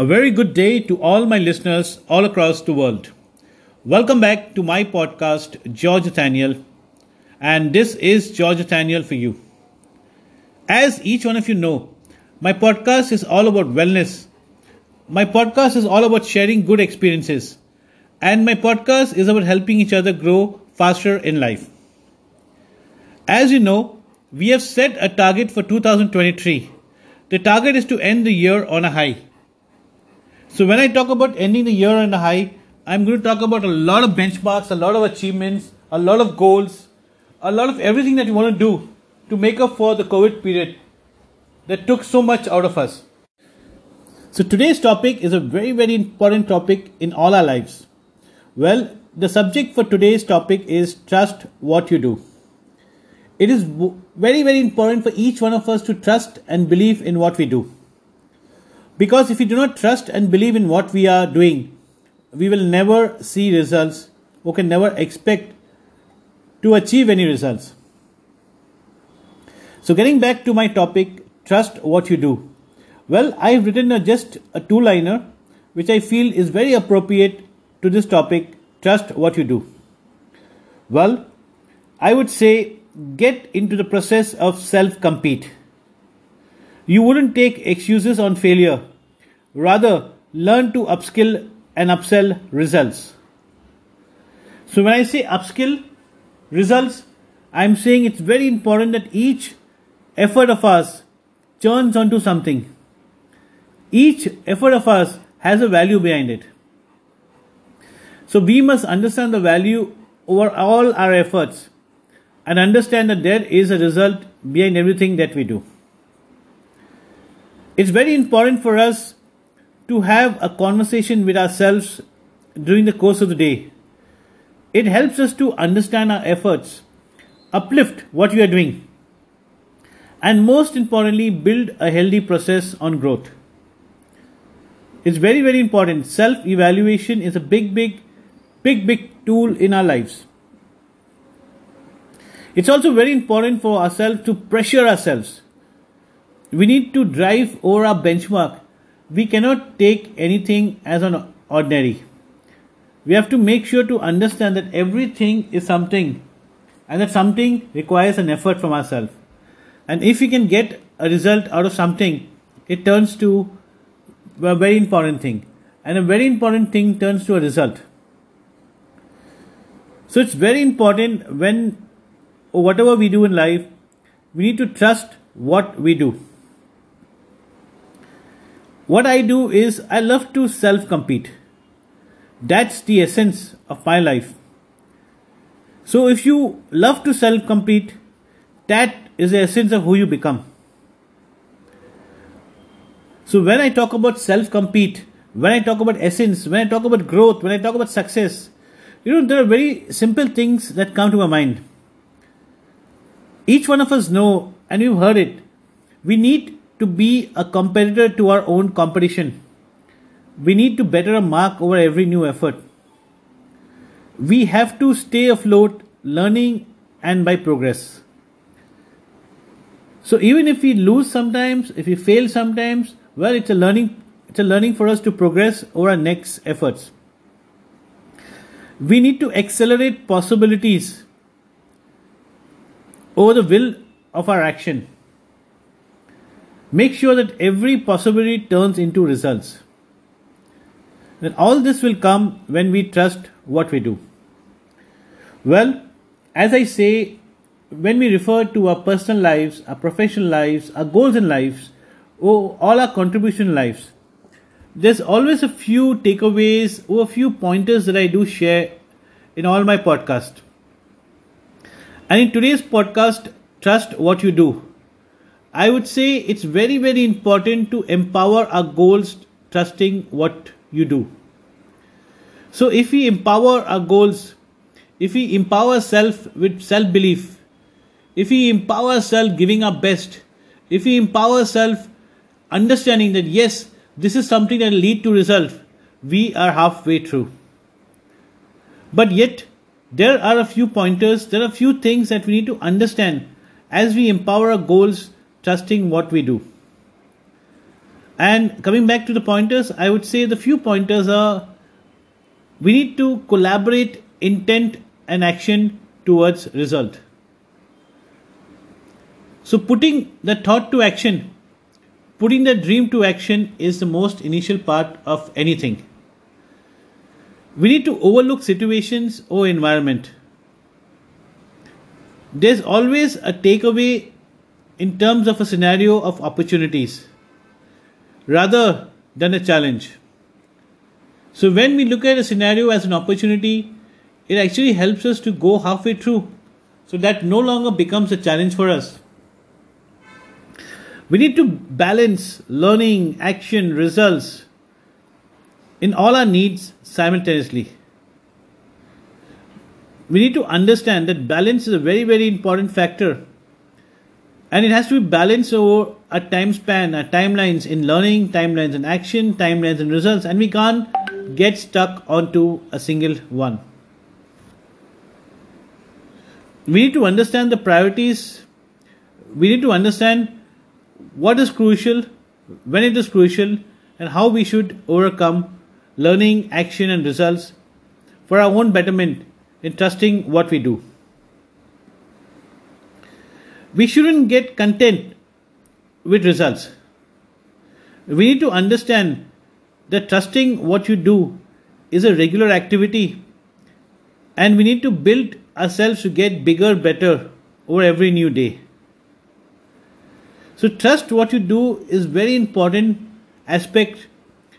A very good day to all my listeners all across the world. Welcome back to my podcast, George Nathaniel, and this is George Nathaniel for you. As each one of you know, my podcast is all about wellness. My podcast is all about sharing good experiences, and my podcast is about helping each other grow faster in life. As you know, we have set a target for 2023. The target is to end the year on a high. So when I talk about ending the year on a high, I'm going to talk about a lot of benchmarks, a lot of achievements, a lot of goals, a lot of everything that you want to do to make up for the COVID period that took so much out of us. So today's topic is a very, very important topic in all our lives. Well, the subject for today's topic is trust what you do. It is very, very important for each one of us to trust and believe in what we do. Because if we do not trust and believe in what we are doing, we will never see results or can never expect to achieve any results. So, getting back to my topic, trust what you do. Well, I've written a, just a two liner which I feel is very appropriate to this topic trust what you do. Well, I would say get into the process of self compete. You wouldn't take excuses on failure. Rather, learn to upskill and upsell results. So, when I say upskill results, I'm saying it's very important that each effort of ours turns onto something. Each effort of us has a value behind it. So, we must understand the value over all our efforts and understand that there is a result behind everything that we do. It's very important for us to have a conversation with ourselves during the course of the day. It helps us to understand our efforts, uplift what we are doing, and most importantly, build a healthy process on growth. It's very, very important. Self evaluation is a big, big, big, big tool in our lives. It's also very important for ourselves to pressure ourselves. We need to drive over our benchmark we cannot take anything as an ordinary. We have to make sure to understand that everything is something and that something requires an effort from ourselves. And if we can get a result out of something, it turns to a very important thing. And a very important thing turns to a result. So it's very important when whatever we do in life, we need to trust what we do what I do is I love to self compete. That's the essence of my life. So if you love to self compete, that is the essence of who you become. So when I talk about self compete, when I talk about essence, when I talk about growth, when I talk about success, you know, there are very simple things that come to my mind. Each one of us know, and you've heard it, we need to be a competitor to our own competition. We need to better a mark over every new effort. We have to stay afloat, learning and by progress. So even if we lose sometimes, if we fail sometimes, well, it's a learning. It's a learning for us to progress over our next efforts. We need to accelerate possibilities over the will of our action. Make sure that every possibility turns into results. Then all this will come when we trust what we do. Well, as I say, when we refer to our personal lives, our professional lives, our goals in lives, or all our contribution lives, there's always a few takeaways or a few pointers that I do share in all my podcast. And in today's podcast, trust what you do. I would say it's very, very important to empower our goals, trusting what you do. So, if we empower our goals, if we empower self with self belief, if we empower self giving our best, if we empower self understanding that yes, this is something that will lead to result, we are halfway through. But yet, there are a few pointers, there are a few things that we need to understand as we empower our goals trusting what we do. And coming back to the pointers, I would say the few pointers are we need to collaborate intent and action towards result. So putting the thought to action, putting the dream to action is the most initial part of anything. We need to overlook situations or environment. There's always a takeaway in terms of a scenario of opportunities rather than a challenge. So, when we look at a scenario as an opportunity, it actually helps us to go halfway through so that no longer becomes a challenge for us. We need to balance learning, action, results in all our needs simultaneously. We need to understand that balance is a very, very important factor and it has to be balanced over a time span, a timelines in learning, timelines in action, timelines in results, and we can't get stuck onto a single one. We need to understand the priorities. We need to understand what is crucial, when it is crucial, and how we should overcome learning, action, and results for our own betterment in trusting what we do. We shouldn't get content with results. We need to understand that trusting what you do is a regular activity and we need to build ourselves to get bigger, better over every new day. So trust what you do is very important aspect.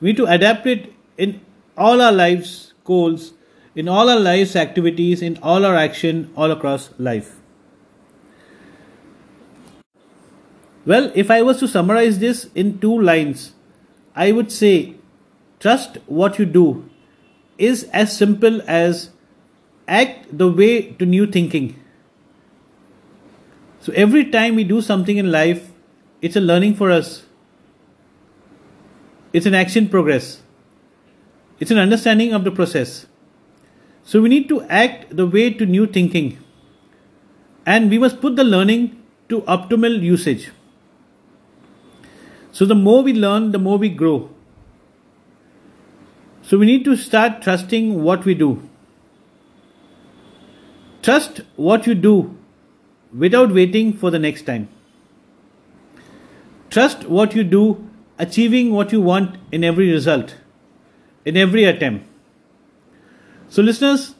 We need to adapt it in all our lives goals, in all our lives activities, in all our action all across life. Well, if I was to summarize this in two lines, I would say trust what you do is as simple as act the way to new thinking. So every time we do something in life, it's a learning for us. It's an action progress. It's an understanding of the process. So we need to act the way to new thinking. And we must put the learning to optimal usage. So the more we learn, the more we grow. So we need to start trusting what we do. Trust what you do without waiting for the next time. Trust what you do, achieving what you want in every result, in every attempt. So, listeners,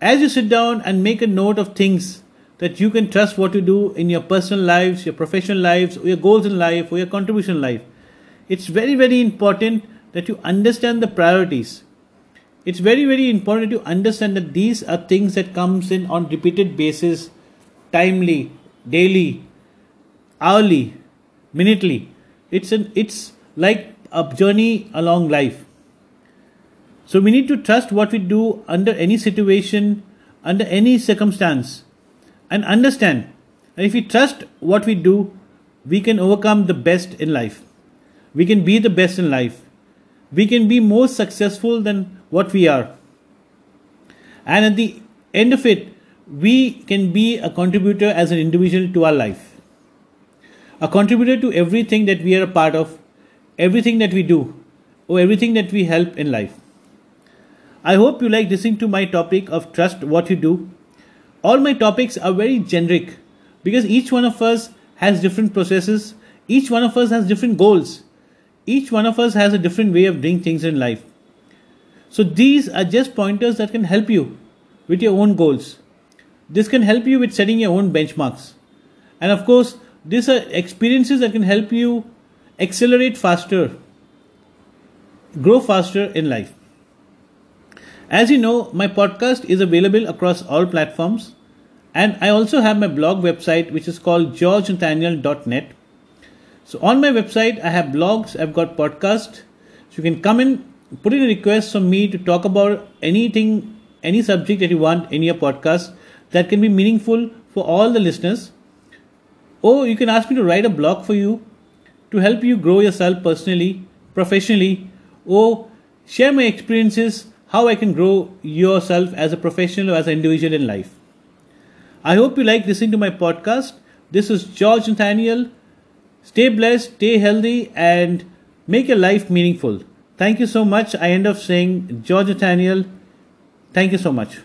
as you sit down and make a note of things that you can trust what you do in your personal lives, your professional lives, your goals in life, or your contribution life. It's very, very important that you understand the priorities. It's very, very important to understand that these are things that comes in on repeated basis, timely, daily, hourly, minutely. It's an it's like a journey along life. So we need to trust what we do under any situation, under any circumstance and understand that if we trust what we do, we can overcome the best in life. We can be the best in life. We can be more successful than what we are. And at the end of it, we can be a contributor as an individual to our life. A contributor to everything that we are a part of, everything that we do, or everything that we help in life. I hope you like listening to my topic of trust what you do all my topics are very generic because each one of us has different processes, each one of us has different goals, each one of us has a different way of doing things in life. So these are just pointers that can help you with your own goals. This can help you with setting your own benchmarks. And of course, these are experiences that can help you accelerate faster, grow faster in life. As you know, my podcast is available across all platforms, and I also have my blog website which is called georgenathaniel.net. So, on my website, I have blogs, I've got podcasts. So, you can come in, put in a request from me to talk about anything, any subject that you want in your podcast that can be meaningful for all the listeners. Or you can ask me to write a blog for you to help you grow yourself personally, professionally, or share my experiences how I can grow yourself as a professional or as an individual in life. I hope you like listening to my podcast. This is George Nathaniel. Stay blessed, stay healthy, and Make your life meaningful. Thank you so much. I end up saying, George Nathaniel, thank you so much.